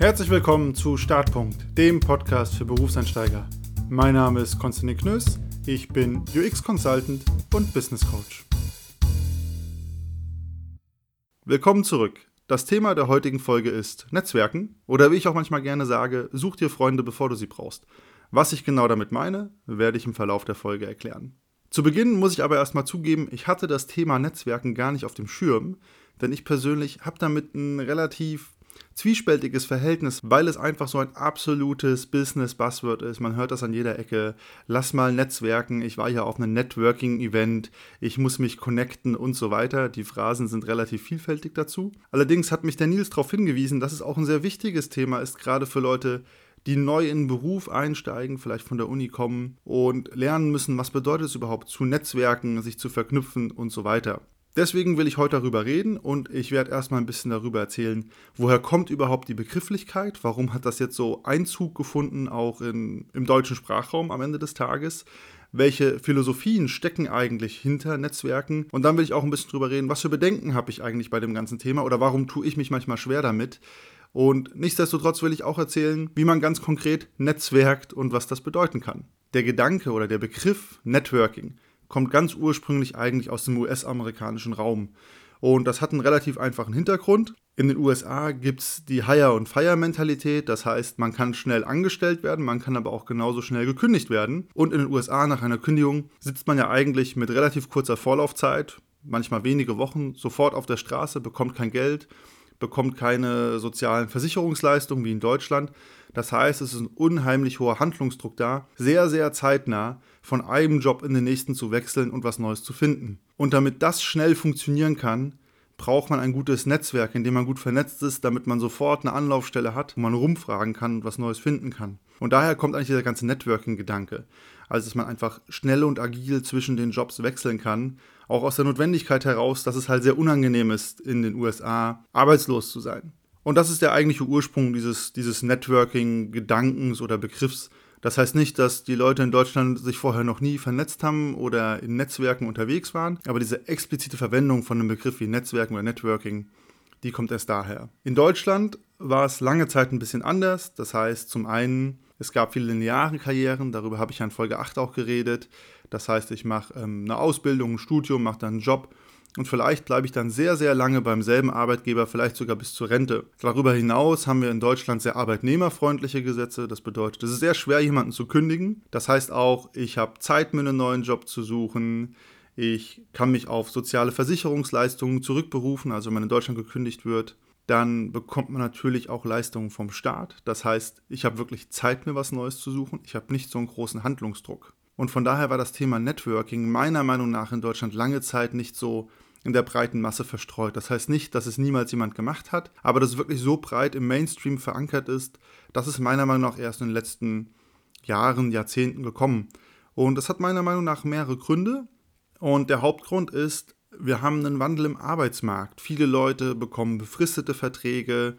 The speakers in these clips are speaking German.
Herzlich willkommen zu Startpunkt, dem Podcast für Berufseinsteiger. Mein Name ist Konstantin Knöss, ich bin UX Consultant und Business Coach. Willkommen zurück. Das Thema der heutigen Folge ist Netzwerken oder wie ich auch manchmal gerne sage, such dir Freunde, bevor du sie brauchst. Was ich genau damit meine, werde ich im Verlauf der Folge erklären. Zu Beginn muss ich aber erstmal zugeben, ich hatte das Thema Netzwerken gar nicht auf dem Schirm, denn ich persönlich habe damit ein relativ zwiespältiges Verhältnis, weil es einfach so ein absolutes Business-Buzzword ist. Man hört das an jeder Ecke. Lass mal Netzwerken. Ich war ja auf einem Networking-Event. Ich muss mich connecten und so weiter. Die Phrasen sind relativ vielfältig dazu. Allerdings hat mich der Nils darauf hingewiesen, dass es auch ein sehr wichtiges Thema ist, gerade für Leute, die neu in den Beruf einsteigen, vielleicht von der Uni kommen und lernen müssen, was bedeutet es überhaupt zu Netzwerken, sich zu verknüpfen und so weiter. Deswegen will ich heute darüber reden und ich werde erstmal ein bisschen darüber erzählen, woher kommt überhaupt die Begrifflichkeit, warum hat das jetzt so Einzug gefunden, auch in, im deutschen Sprachraum am Ende des Tages, welche Philosophien stecken eigentlich hinter Netzwerken und dann will ich auch ein bisschen darüber reden, was für Bedenken habe ich eigentlich bei dem ganzen Thema oder warum tue ich mich manchmal schwer damit. Und nichtsdestotrotz will ich auch erzählen, wie man ganz konkret netzwerkt und was das bedeuten kann. Der Gedanke oder der Begriff Networking kommt ganz ursprünglich eigentlich aus dem US-amerikanischen Raum. Und das hat einen relativ einfachen Hintergrund. In den USA gibt es die Hire- und Fire-Mentalität, das heißt, man kann schnell angestellt werden, man kann aber auch genauso schnell gekündigt werden. Und in den USA nach einer Kündigung sitzt man ja eigentlich mit relativ kurzer Vorlaufzeit, manchmal wenige Wochen, sofort auf der Straße, bekommt kein Geld, bekommt keine sozialen Versicherungsleistungen wie in Deutschland. Das heißt, es ist ein unheimlich hoher Handlungsdruck da, sehr, sehr zeitnah von einem Job in den nächsten zu wechseln und was Neues zu finden. Und damit das schnell funktionieren kann, braucht man ein gutes Netzwerk, in dem man gut vernetzt ist, damit man sofort eine Anlaufstelle hat, wo man rumfragen kann und was Neues finden kann. Und daher kommt eigentlich dieser ganze Networking-Gedanke. Also, dass man einfach schnell und agil zwischen den Jobs wechseln kann. Auch aus der Notwendigkeit heraus, dass es halt sehr unangenehm ist, in den USA arbeitslos zu sein. Und das ist der eigentliche Ursprung dieses, dieses Networking-Gedankens oder Begriffs, das heißt nicht, dass die Leute in Deutschland sich vorher noch nie vernetzt haben oder in Netzwerken unterwegs waren, aber diese explizite Verwendung von einem Begriff wie Netzwerken oder Networking, die kommt erst daher. In Deutschland war es lange Zeit ein bisschen anders. Das heißt, zum einen, es gab viele lineare Karrieren, darüber habe ich ja in Folge 8 auch geredet. Das heißt, ich mache ähm, eine Ausbildung, ein Studium, mache dann einen Job und vielleicht bleibe ich dann sehr, sehr lange beim selben Arbeitgeber, vielleicht sogar bis zur Rente. Darüber hinaus haben wir in Deutschland sehr arbeitnehmerfreundliche Gesetze. Das bedeutet, es ist sehr schwer, jemanden zu kündigen. Das heißt auch, ich habe Zeit, mir einen neuen Job zu suchen. Ich kann mich auf soziale Versicherungsleistungen zurückberufen, also wenn man in Deutschland gekündigt wird. Dann bekommt man natürlich auch Leistungen vom Staat. Das heißt, ich habe wirklich Zeit, mir was Neues zu suchen. Ich habe nicht so einen großen Handlungsdruck. Und von daher war das Thema Networking meiner Meinung nach in Deutschland lange Zeit nicht so in der breiten Masse verstreut. Das heißt nicht, dass es niemals jemand gemacht hat, aber dass es wirklich so breit im Mainstream verankert ist, das ist meiner Meinung nach erst in den letzten Jahren, Jahrzehnten gekommen. Und das hat meiner Meinung nach mehrere Gründe. Und der Hauptgrund ist, wir haben einen Wandel im Arbeitsmarkt. Viele Leute bekommen befristete Verträge.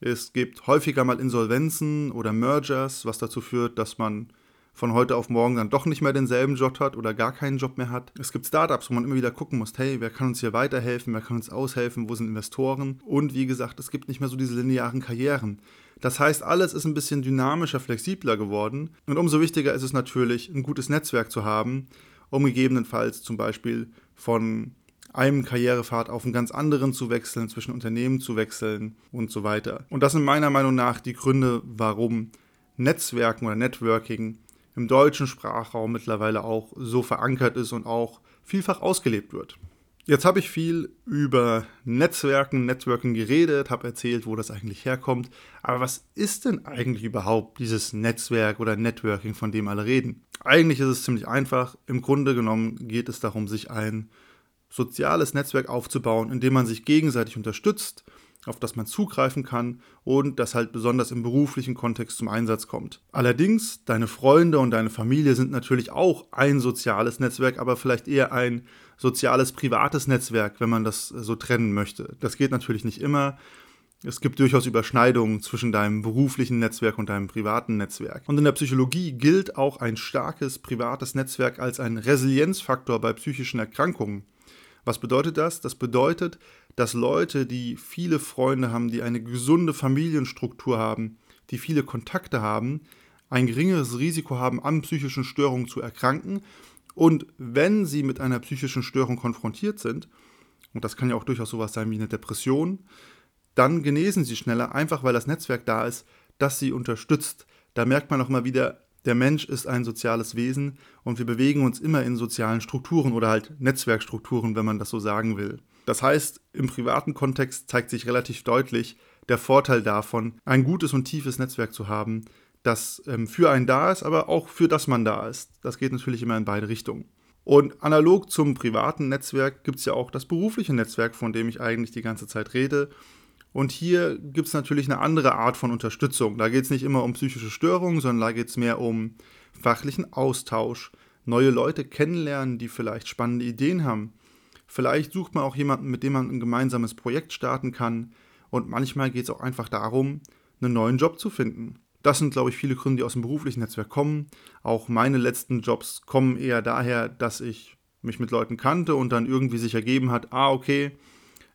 Es gibt häufiger mal Insolvenzen oder Mergers, was dazu führt, dass man von heute auf morgen dann doch nicht mehr denselben Job hat oder gar keinen Job mehr hat. Es gibt Startups, wo man immer wieder gucken muss, hey, wer kann uns hier weiterhelfen, wer kann uns aushelfen, wo sind Investoren? Und wie gesagt, es gibt nicht mehr so diese linearen Karrieren. Das heißt, alles ist ein bisschen dynamischer, flexibler geworden. Und umso wichtiger ist es natürlich, ein gutes Netzwerk zu haben, um gegebenenfalls zum Beispiel von einem Karrierepfad auf einen ganz anderen zu wechseln, zwischen Unternehmen zu wechseln und so weiter. Und das sind meiner Meinung nach die Gründe, warum Netzwerken oder Networking im deutschen Sprachraum mittlerweile auch so verankert ist und auch vielfach ausgelebt wird. Jetzt habe ich viel über Netzwerken, Networking geredet, habe erzählt, wo das eigentlich herkommt. Aber was ist denn eigentlich überhaupt dieses Netzwerk oder Networking, von dem alle reden? Eigentlich ist es ziemlich einfach. Im Grunde genommen geht es darum, sich ein soziales Netzwerk aufzubauen, in dem man sich gegenseitig unterstützt auf das man zugreifen kann und das halt besonders im beruflichen Kontext zum Einsatz kommt. Allerdings, deine Freunde und deine Familie sind natürlich auch ein soziales Netzwerk, aber vielleicht eher ein soziales, privates Netzwerk, wenn man das so trennen möchte. Das geht natürlich nicht immer. Es gibt durchaus Überschneidungen zwischen deinem beruflichen Netzwerk und deinem privaten Netzwerk. Und in der Psychologie gilt auch ein starkes privates Netzwerk als ein Resilienzfaktor bei psychischen Erkrankungen. Was bedeutet das? Das bedeutet, dass Leute, die viele Freunde haben, die eine gesunde Familienstruktur haben, die viele Kontakte haben, ein geringeres Risiko haben, an psychischen Störungen zu erkranken. Und wenn sie mit einer psychischen Störung konfrontiert sind, und das kann ja auch durchaus sowas sein wie eine Depression, dann genesen sie schneller, einfach weil das Netzwerk da ist, das sie unterstützt. Da merkt man auch mal wieder, der Mensch ist ein soziales Wesen und wir bewegen uns immer in sozialen Strukturen oder halt Netzwerkstrukturen, wenn man das so sagen will. Das heißt, im privaten Kontext zeigt sich relativ deutlich der Vorteil davon, ein gutes und tiefes Netzwerk zu haben, das ähm, für einen da ist, aber auch für das man da ist. Das geht natürlich immer in beide Richtungen. Und analog zum privaten Netzwerk gibt es ja auch das berufliche Netzwerk, von dem ich eigentlich die ganze Zeit rede. Und hier gibt es natürlich eine andere Art von Unterstützung. Da geht es nicht immer um psychische Störungen, sondern da geht es mehr um fachlichen Austausch, neue Leute kennenlernen, die vielleicht spannende Ideen haben. Vielleicht sucht man auch jemanden, mit dem man ein gemeinsames Projekt starten kann. Und manchmal geht es auch einfach darum, einen neuen Job zu finden. Das sind, glaube ich, viele Gründe, die aus dem beruflichen Netzwerk kommen. Auch meine letzten Jobs kommen eher daher, dass ich mich mit Leuten kannte und dann irgendwie sich ergeben hat, ah, okay,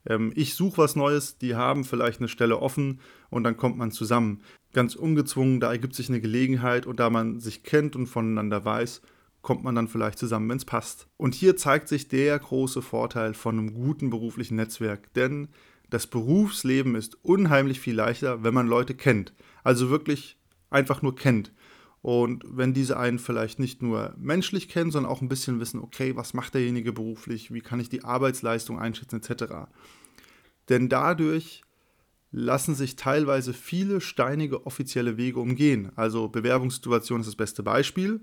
ähm, ich suche was Neues, die haben vielleicht eine Stelle offen und dann kommt man zusammen. Ganz ungezwungen, da ergibt sich eine Gelegenheit und da man sich kennt und voneinander weiß, kommt man dann vielleicht zusammen, wenn es passt. Und hier zeigt sich der große Vorteil von einem guten beruflichen Netzwerk, denn das Berufsleben ist unheimlich viel leichter, wenn man Leute kennt. Also wirklich einfach nur kennt. Und wenn diese einen vielleicht nicht nur menschlich kennen, sondern auch ein bisschen wissen, okay, was macht derjenige beruflich, wie kann ich die Arbeitsleistung einschätzen, etc. Denn dadurch lassen sich teilweise viele steinige offizielle Wege umgehen. Also Bewerbungssituation ist das beste Beispiel.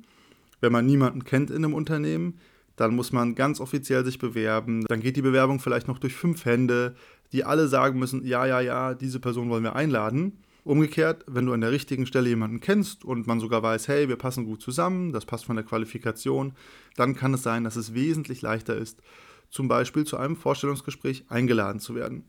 Wenn man niemanden kennt in einem Unternehmen, dann muss man ganz offiziell sich bewerben. Dann geht die Bewerbung vielleicht noch durch fünf Hände, die alle sagen müssen, ja, ja, ja, diese Person wollen wir einladen. Umgekehrt, wenn du an der richtigen Stelle jemanden kennst und man sogar weiß, hey, wir passen gut zusammen, das passt von der Qualifikation, dann kann es sein, dass es wesentlich leichter ist, zum Beispiel zu einem Vorstellungsgespräch eingeladen zu werden.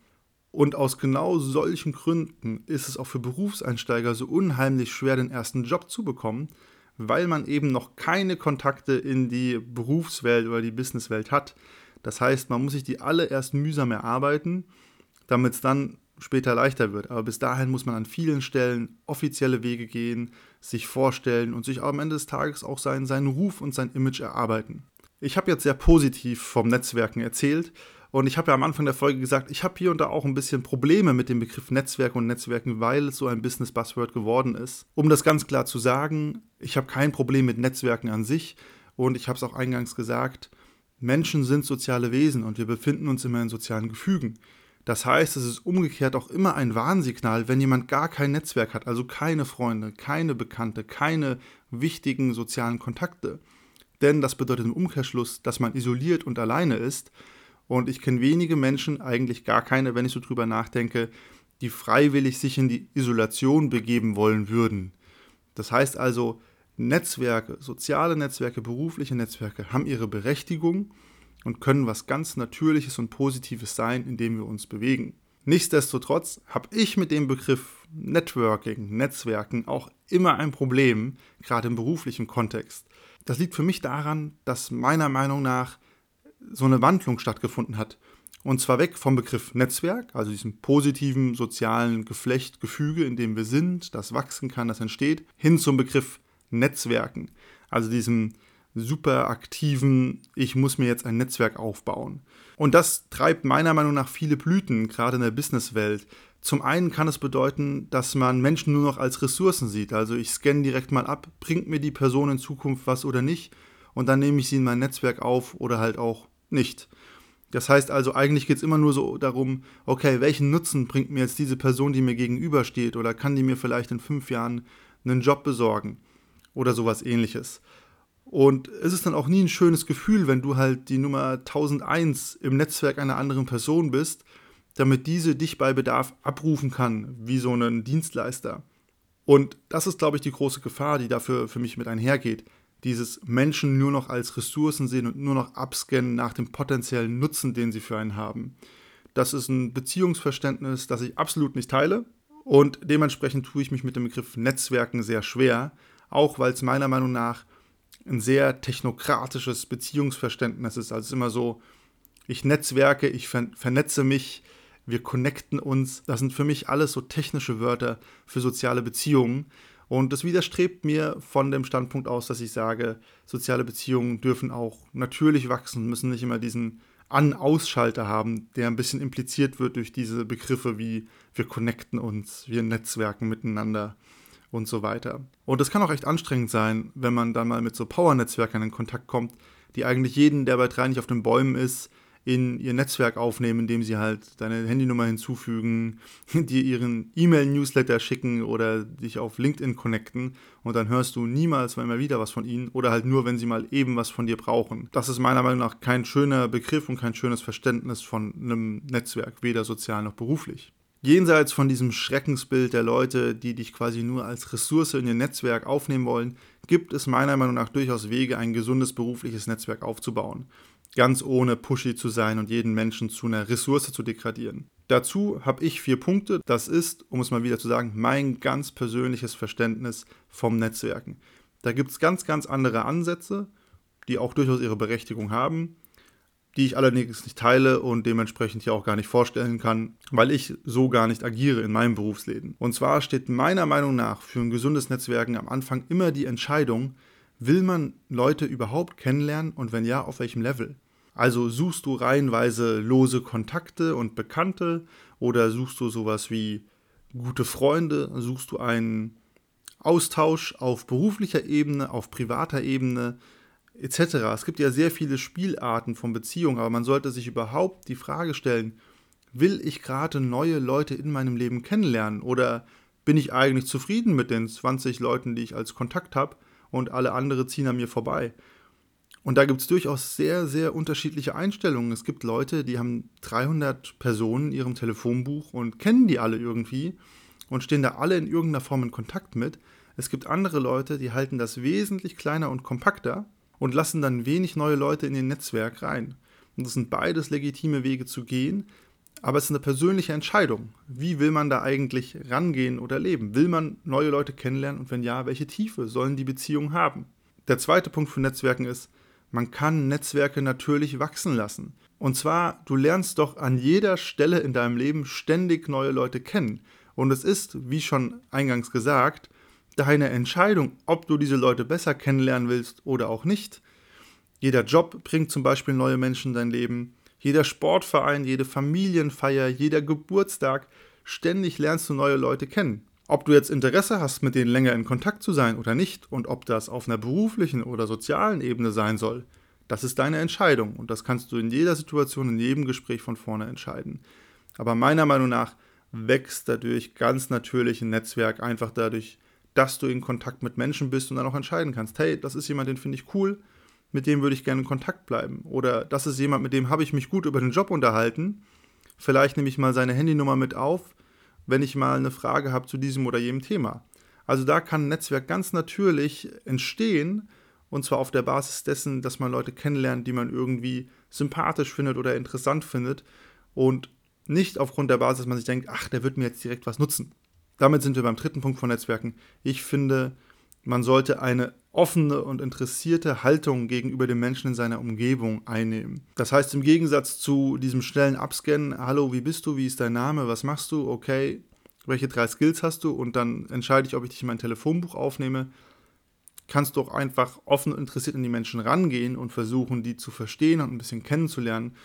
Und aus genau solchen Gründen ist es auch für Berufseinsteiger so unheimlich schwer, den ersten Job zu bekommen, weil man eben noch keine Kontakte in die Berufswelt oder die Businesswelt hat. Das heißt, man muss sich die alle erst mühsam erarbeiten, damit es dann später leichter wird. Aber bis dahin muss man an vielen Stellen offizielle Wege gehen, sich vorstellen und sich am Ende des Tages auch seinen, seinen Ruf und sein Image erarbeiten. Ich habe jetzt sehr positiv vom Netzwerken erzählt und ich habe ja am Anfang der Folge gesagt, ich habe hier und da auch ein bisschen Probleme mit dem Begriff Netzwerk und Netzwerken, weil es so ein Business-Buzzword geworden ist. Um das ganz klar zu sagen, ich habe kein Problem mit Netzwerken an sich und ich habe es auch eingangs gesagt, Menschen sind soziale Wesen und wir befinden uns immer in sozialen Gefügen. Das heißt, es ist umgekehrt auch immer ein Warnsignal, wenn jemand gar kein Netzwerk hat, also keine Freunde, keine Bekannte, keine wichtigen sozialen Kontakte. Denn das bedeutet im Umkehrschluss, dass man isoliert und alleine ist. Und ich kenne wenige Menschen, eigentlich gar keine, wenn ich so drüber nachdenke, die freiwillig sich in die Isolation begeben wollen würden. Das heißt also, Netzwerke, soziale Netzwerke, berufliche Netzwerke haben ihre Berechtigung und können was ganz Natürliches und Positives sein, indem wir uns bewegen. Nichtsdestotrotz habe ich mit dem Begriff Networking, Netzwerken auch immer ein Problem, gerade im beruflichen Kontext. Das liegt für mich daran, dass meiner Meinung nach so eine Wandlung stattgefunden hat. Und zwar weg vom Begriff Netzwerk, also diesem positiven sozialen Geflecht, Gefüge, in dem wir sind, das wachsen kann, das entsteht, hin zum Begriff Netzwerken, also diesem super aktiven, ich muss mir jetzt ein Netzwerk aufbauen. Und das treibt meiner Meinung nach viele Blüten, gerade in der Businesswelt. Zum einen kann es bedeuten, dass man Menschen nur noch als Ressourcen sieht. Also ich scanne direkt mal ab, bringt mir die Person in Zukunft was oder nicht. Und dann nehme ich sie in mein Netzwerk auf oder halt auch nicht. Das heißt also, eigentlich geht es immer nur so darum, okay, welchen Nutzen bringt mir jetzt diese Person, die mir gegenübersteht, oder kann die mir vielleicht in fünf Jahren einen Job besorgen oder sowas ähnliches. Und es ist dann auch nie ein schönes Gefühl, wenn du halt die Nummer 1001 im Netzwerk einer anderen Person bist, damit diese dich bei Bedarf abrufen kann, wie so ein Dienstleister. Und das ist, glaube ich, die große Gefahr, die dafür für mich mit einhergeht. Dieses Menschen nur noch als Ressourcen sehen und nur noch abscannen nach dem potenziellen Nutzen, den sie für einen haben. Das ist ein Beziehungsverständnis, das ich absolut nicht teile. Und dementsprechend tue ich mich mit dem Begriff Netzwerken sehr schwer, auch weil es meiner Meinung nach ein sehr technokratisches Beziehungsverständnis ist. Also es ist immer so, ich netzwerke, ich ver vernetze mich, wir connecten uns. Das sind für mich alles so technische Wörter für soziale Beziehungen. Und das widerstrebt mir von dem Standpunkt aus, dass ich sage, soziale Beziehungen dürfen auch natürlich wachsen, müssen nicht immer diesen An-Ausschalter haben, der ein bisschen impliziert wird durch diese Begriffe wie wir connecten uns, wir netzwerken miteinander und so weiter. Und es kann auch echt anstrengend sein, wenn man dann mal mit so Power-Netzwerkern in Kontakt kommt, die eigentlich jeden, der bei drei nicht auf den Bäumen ist, in ihr Netzwerk aufnehmen, indem sie halt deine Handynummer hinzufügen, dir ihren E-Mail-Newsletter schicken oder dich auf LinkedIn connecten und dann hörst du niemals mal wieder was von ihnen oder halt nur, wenn sie mal eben was von dir brauchen. Das ist meiner Meinung nach kein schöner Begriff und kein schönes Verständnis von einem Netzwerk, weder sozial noch beruflich. Jenseits von diesem Schreckensbild der Leute, die dich quasi nur als Ressource in ihr Netzwerk aufnehmen wollen, gibt es meiner Meinung nach durchaus Wege, ein gesundes berufliches Netzwerk aufzubauen ganz ohne pushy zu sein und jeden Menschen zu einer Ressource zu degradieren. Dazu habe ich vier Punkte. Das ist, um es mal wieder zu sagen, mein ganz persönliches Verständnis vom Netzwerken. Da gibt es ganz, ganz andere Ansätze, die auch durchaus ihre Berechtigung haben, die ich allerdings nicht teile und dementsprechend hier auch gar nicht vorstellen kann, weil ich so gar nicht agiere in meinem Berufsleben. Und zwar steht meiner Meinung nach für ein gesundes Netzwerken am Anfang immer die Entscheidung, Will man Leute überhaupt kennenlernen und wenn ja, auf welchem Level? Also suchst du reihenweise lose Kontakte und Bekannte oder suchst du sowas wie gute Freunde? Suchst du einen Austausch auf beruflicher Ebene, auf privater Ebene etc. Es gibt ja sehr viele Spielarten von Beziehungen, aber man sollte sich überhaupt die Frage stellen, will ich gerade neue Leute in meinem Leben kennenlernen oder bin ich eigentlich zufrieden mit den 20 Leuten, die ich als Kontakt habe und alle anderen ziehen an mir vorbei. Und da gibt es durchaus sehr, sehr unterschiedliche Einstellungen. Es gibt Leute, die haben 300 Personen in ihrem Telefonbuch und kennen die alle irgendwie und stehen da alle in irgendeiner Form in Kontakt mit. Es gibt andere Leute, die halten das wesentlich kleiner und kompakter und lassen dann wenig neue Leute in ihr Netzwerk rein. Und das sind beides legitime Wege zu gehen, aber es ist eine persönliche Entscheidung. Wie will man da eigentlich rangehen oder leben? Will man neue Leute kennenlernen und wenn ja, welche Tiefe sollen die Beziehungen haben? Der zweite Punkt für Netzwerken ist, man kann Netzwerke natürlich wachsen lassen. Und zwar, du lernst doch an jeder Stelle in deinem Leben ständig neue Leute kennen. Und es ist, wie schon eingangs gesagt, deine Entscheidung, ob du diese Leute besser kennenlernen willst oder auch nicht. Jeder Job bringt zum Beispiel neue Menschen in dein Leben. Jeder Sportverein, jede Familienfeier, jeder Geburtstag, ständig lernst du neue Leute kennen. Ob du jetzt Interesse hast, mit denen länger in Kontakt zu sein oder nicht und ob das auf einer beruflichen oder sozialen Ebene sein soll, das ist deine Entscheidung und das kannst du in jeder Situation, in jedem Gespräch von vorne entscheiden. Aber meiner Meinung nach wächst dadurch ganz natürlich ein Netzwerk einfach dadurch, dass du in Kontakt mit Menschen bist und dann auch entscheiden kannst, hey, das ist jemand, den finde ich cool, mit dem würde ich gerne in Kontakt bleiben. Oder das ist jemand, mit dem habe ich mich gut über den Job unterhalten. Vielleicht nehme ich mal seine Handynummer mit auf, wenn ich mal eine Frage habe zu diesem oder jenem Thema. Also da kann ein Netzwerk ganz natürlich entstehen, und zwar auf der Basis dessen, dass man Leute kennenlernt, die man irgendwie sympathisch findet oder interessant findet und nicht aufgrund der Basis, dass man sich denkt, ach, der wird mir jetzt direkt was nutzen. Damit sind wir beim dritten Punkt von Netzwerken. Ich finde, man sollte eine offene und interessierte Haltung gegenüber den Menschen in seiner Umgebung einnehmen. Das heißt, im Gegensatz zu diesem schnellen Abscannen, hallo, wie bist du, wie ist dein Name, was machst du, okay, welche drei Skills hast du und dann entscheide ich, ob ich dich in mein Telefonbuch aufnehme, kannst du auch einfach offen und interessiert an die Menschen rangehen und versuchen, die zu verstehen und ein bisschen kennenzulernen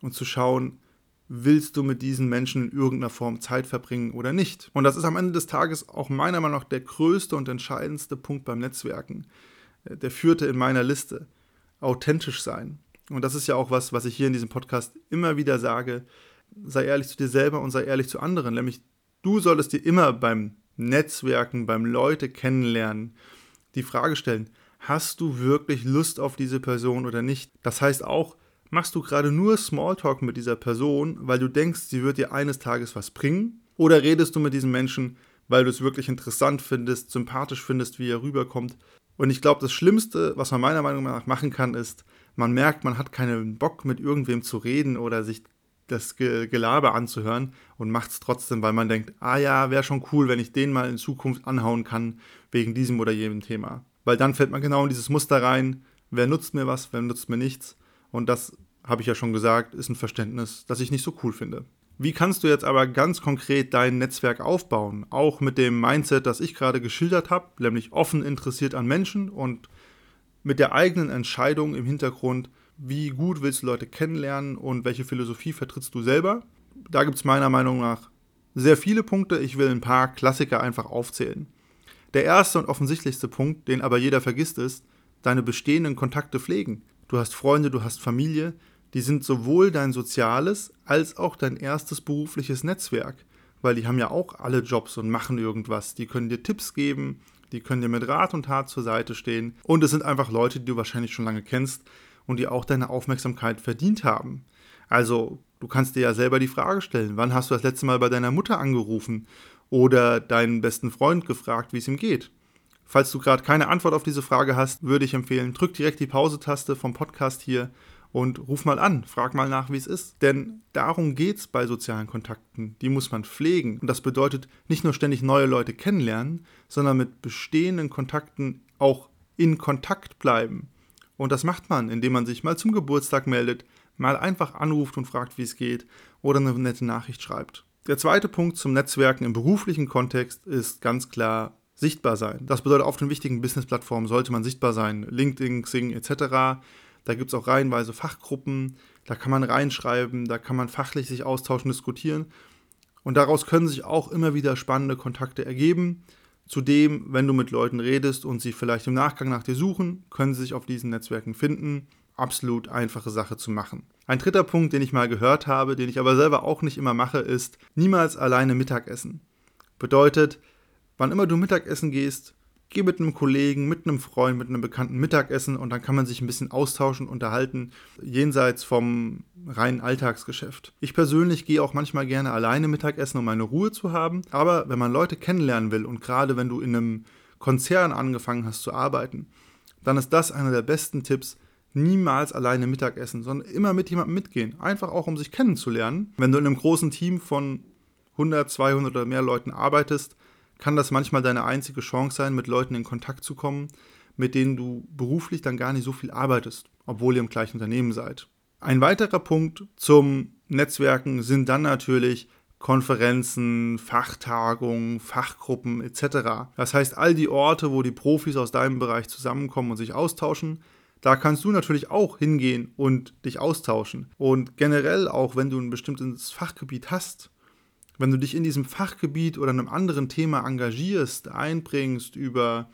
und zu schauen, willst du mit diesen Menschen in irgendeiner Form Zeit verbringen oder nicht. Und das ist am Ende des Tages auch meiner Meinung nach der größte und entscheidendste Punkt beim Netzwerken. Äh, der führte in meiner Liste. Authentisch sein. Und das ist ja auch was, was ich hier in diesem Podcast immer wieder sage. Sei ehrlich zu dir selber und sei ehrlich zu anderen. Nämlich, du solltest dir immer beim Netzwerken, beim Leute kennenlernen, die Frage stellen, hast du wirklich Lust auf diese Person oder nicht? Das heißt auch, Machst du gerade nur Smalltalk mit dieser Person, weil du denkst, sie wird dir eines Tages was bringen? Oder redest du mit diesem Menschen, weil du es wirklich interessant findest, sympathisch findest, wie er rüberkommt? Und ich glaube, das Schlimmste, was man meiner Meinung nach machen kann, ist, man merkt, man hat keinen Bock, mit irgendwem zu reden oder sich das Gelaber anzuhören und macht es trotzdem, weil man denkt, ah ja, wäre schon cool, wenn ich den mal in Zukunft anhauen kann, wegen diesem oder jenem Thema. Weil dann fällt man genau in dieses Muster rein, wer nutzt mir was, wer nutzt mir nichts. Und das habe ich ja schon gesagt, ist ein Verständnis, das ich nicht so cool finde. Wie kannst du jetzt aber ganz konkret dein Netzwerk aufbauen? Auch mit dem Mindset, das ich gerade geschildert habe, nämlich offen interessiert an Menschen und mit der eigenen Entscheidung im Hintergrund, wie gut willst du Leute kennenlernen und welche Philosophie vertrittst du selber. Da gibt es meiner Meinung nach sehr viele Punkte. Ich will ein paar Klassiker einfach aufzählen. Der erste und offensichtlichste Punkt, den aber jeder vergisst, ist, deine bestehenden Kontakte pflegen. Du hast Freunde, du hast Familie, die sind sowohl dein soziales als auch dein erstes berufliches Netzwerk, weil die haben ja auch alle Jobs und machen irgendwas. Die können dir Tipps geben, die können dir mit Rat und Tat zur Seite stehen und es sind einfach Leute, die du wahrscheinlich schon lange kennst und die auch deine Aufmerksamkeit verdient haben. Also, du kannst dir ja selber die Frage stellen, wann hast du das letzte Mal bei deiner Mutter angerufen oder deinen besten Freund gefragt, wie es ihm geht? Falls du gerade keine Antwort auf diese Frage hast, würde ich empfehlen, drück direkt die Pause-Taste vom Podcast hier und ruf mal an, frag mal nach, wie es ist. Denn darum geht es bei sozialen Kontakten. Die muss man pflegen. Und das bedeutet nicht nur ständig neue Leute kennenlernen, sondern mit bestehenden Kontakten auch in Kontakt bleiben. Und das macht man, indem man sich mal zum Geburtstag meldet, mal einfach anruft und fragt, wie es geht oder eine nette Nachricht schreibt. Der zweite Punkt zum Netzwerken im beruflichen Kontext ist ganz klar sichtbar sein. Das bedeutet, auf den wichtigen Business-Plattformen sollte man sichtbar sein. LinkedIn, Xing etc. Da gibt es auch reihenweise Fachgruppen, da kann man reinschreiben, da kann man fachlich sich austauschen, diskutieren. Und daraus können sich auch immer wieder spannende Kontakte ergeben. Zudem, wenn du mit Leuten redest und sie vielleicht im Nachgang nach dir suchen, können sie sich auf diesen Netzwerken finden. Absolut einfache Sache zu machen. Ein dritter Punkt, den ich mal gehört habe, den ich aber selber auch nicht immer mache, ist niemals alleine Mittagessen. Bedeutet, wann immer du Mittagessen gehst, geh mit einem Kollegen, mit einem Freund, mit einem Bekannten Mittagessen und dann kann man sich ein bisschen austauschen, unterhalten, jenseits vom reinen Alltagsgeschäft. Ich persönlich gehe auch manchmal gerne alleine Mittagessen, um meine Ruhe zu haben, aber wenn man Leute kennenlernen will und gerade wenn du in einem Konzern angefangen hast zu arbeiten, dann ist das einer der besten Tipps, niemals alleine Mittagessen, sondern immer mit jemandem mitgehen. Einfach auch, um sich kennenzulernen. Wenn du in einem großen Team von 100, 200 oder mehr Leuten arbeitest, kann das manchmal deine einzige Chance sein, mit Leuten in Kontakt zu kommen, mit denen du beruflich dann gar nicht so viel arbeitest, obwohl ihr im gleichen Unternehmen seid. Ein weiterer Punkt zum Netzwerken sind dann natürlich Konferenzen, Fachtagungen, Fachgruppen etc. Das heißt, all die Orte, wo die Profis aus deinem Bereich zusammenkommen und sich austauschen, da kannst du natürlich auch hingehen und dich austauschen. Und generell auch, wenn du ein bestimmtes Fachgebiet hast, wenn du dich in diesem Fachgebiet oder einem anderen Thema engagierst, einbringst, über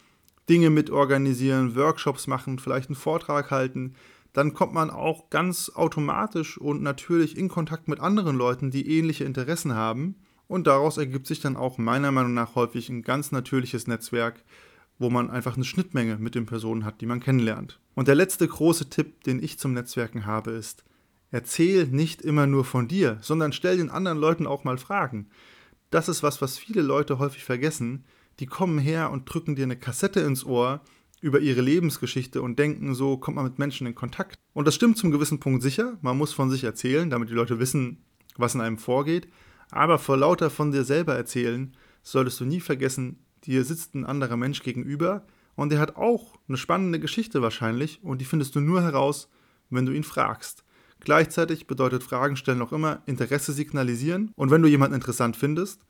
Dinge mitorganisieren, Workshops machen, vielleicht einen Vortrag halten, dann kommt man auch ganz automatisch und natürlich in Kontakt mit anderen Leuten, die ähnliche Interessen haben. Und daraus ergibt sich dann auch meiner Meinung nach häufig ein ganz natürliches Netzwerk, wo man einfach eine Schnittmenge mit den Personen hat, die man kennenlernt. Und der letzte große Tipp, den ich zum Netzwerken habe, ist, Erzähl nicht immer nur von dir, sondern stell den anderen Leuten auch mal Fragen. Das ist was, was viele Leute häufig vergessen. Die kommen her und drücken dir eine Kassette ins Ohr über ihre Lebensgeschichte und denken, so kommt man mit Menschen in Kontakt. Und das stimmt zum gewissen Punkt sicher. Man muss von sich erzählen, damit die Leute wissen, was in einem vorgeht. Aber vor lauter von dir selber erzählen, solltest du nie vergessen, dir sitzt ein anderer Mensch gegenüber und der hat auch eine spannende Geschichte wahrscheinlich und die findest du nur heraus, wenn du ihn fragst. Gleichzeitig bedeutet Fragen stellen auch immer Interesse signalisieren und wenn du jemanden interessant findest,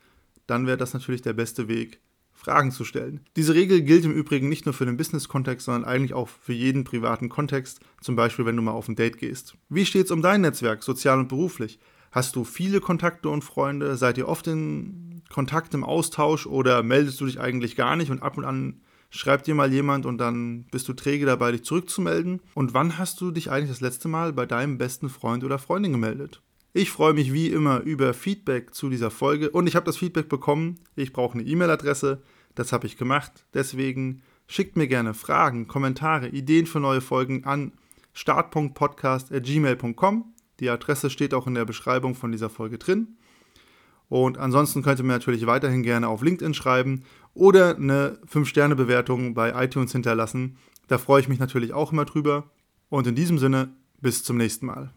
dann wäre das natürlich der beste Weg, Fragen zu stellen. Diese Regel gilt im Übrigen nicht nur für den Business-Kontext, sondern eigentlich auch für jeden privaten Kontext, zum Beispiel wenn du mal auf ein Date gehst. Wie steht es um dein Netzwerk, sozial und beruflich? Hast du viele Kontakte und Freunde? Seid ihr oft in Kontakt im Austausch oder meldest du dich eigentlich gar nicht und ab und an schreibt dir mal jemand und dann bist du träge dabei, dich zurückzumelden. Und wann hast du dich eigentlich das letzte Mal bei deinem besten Freund oder Freundin gemeldet? Ich freue mich wie immer über Feedback zu dieser Folge und ich habe das Feedback bekommen. Ich brauche eine E-Mail-Adresse. Das habe ich gemacht. Deswegen schickt mir gerne Fragen, Kommentare, Ideen für neue Folgen an start.podcast.gmail.com. Die Adresse steht auch in der Beschreibung von dieser Folge drin. Und ansonsten könnt ihr mir natürlich weiterhin gerne auf LinkedIn schreiben oder eine 5-Sterne-Bewertung bei iTunes hinterlassen. Da freue ich mich natürlich auch immer drüber. Und in diesem Sinne, bis zum nächsten Mal.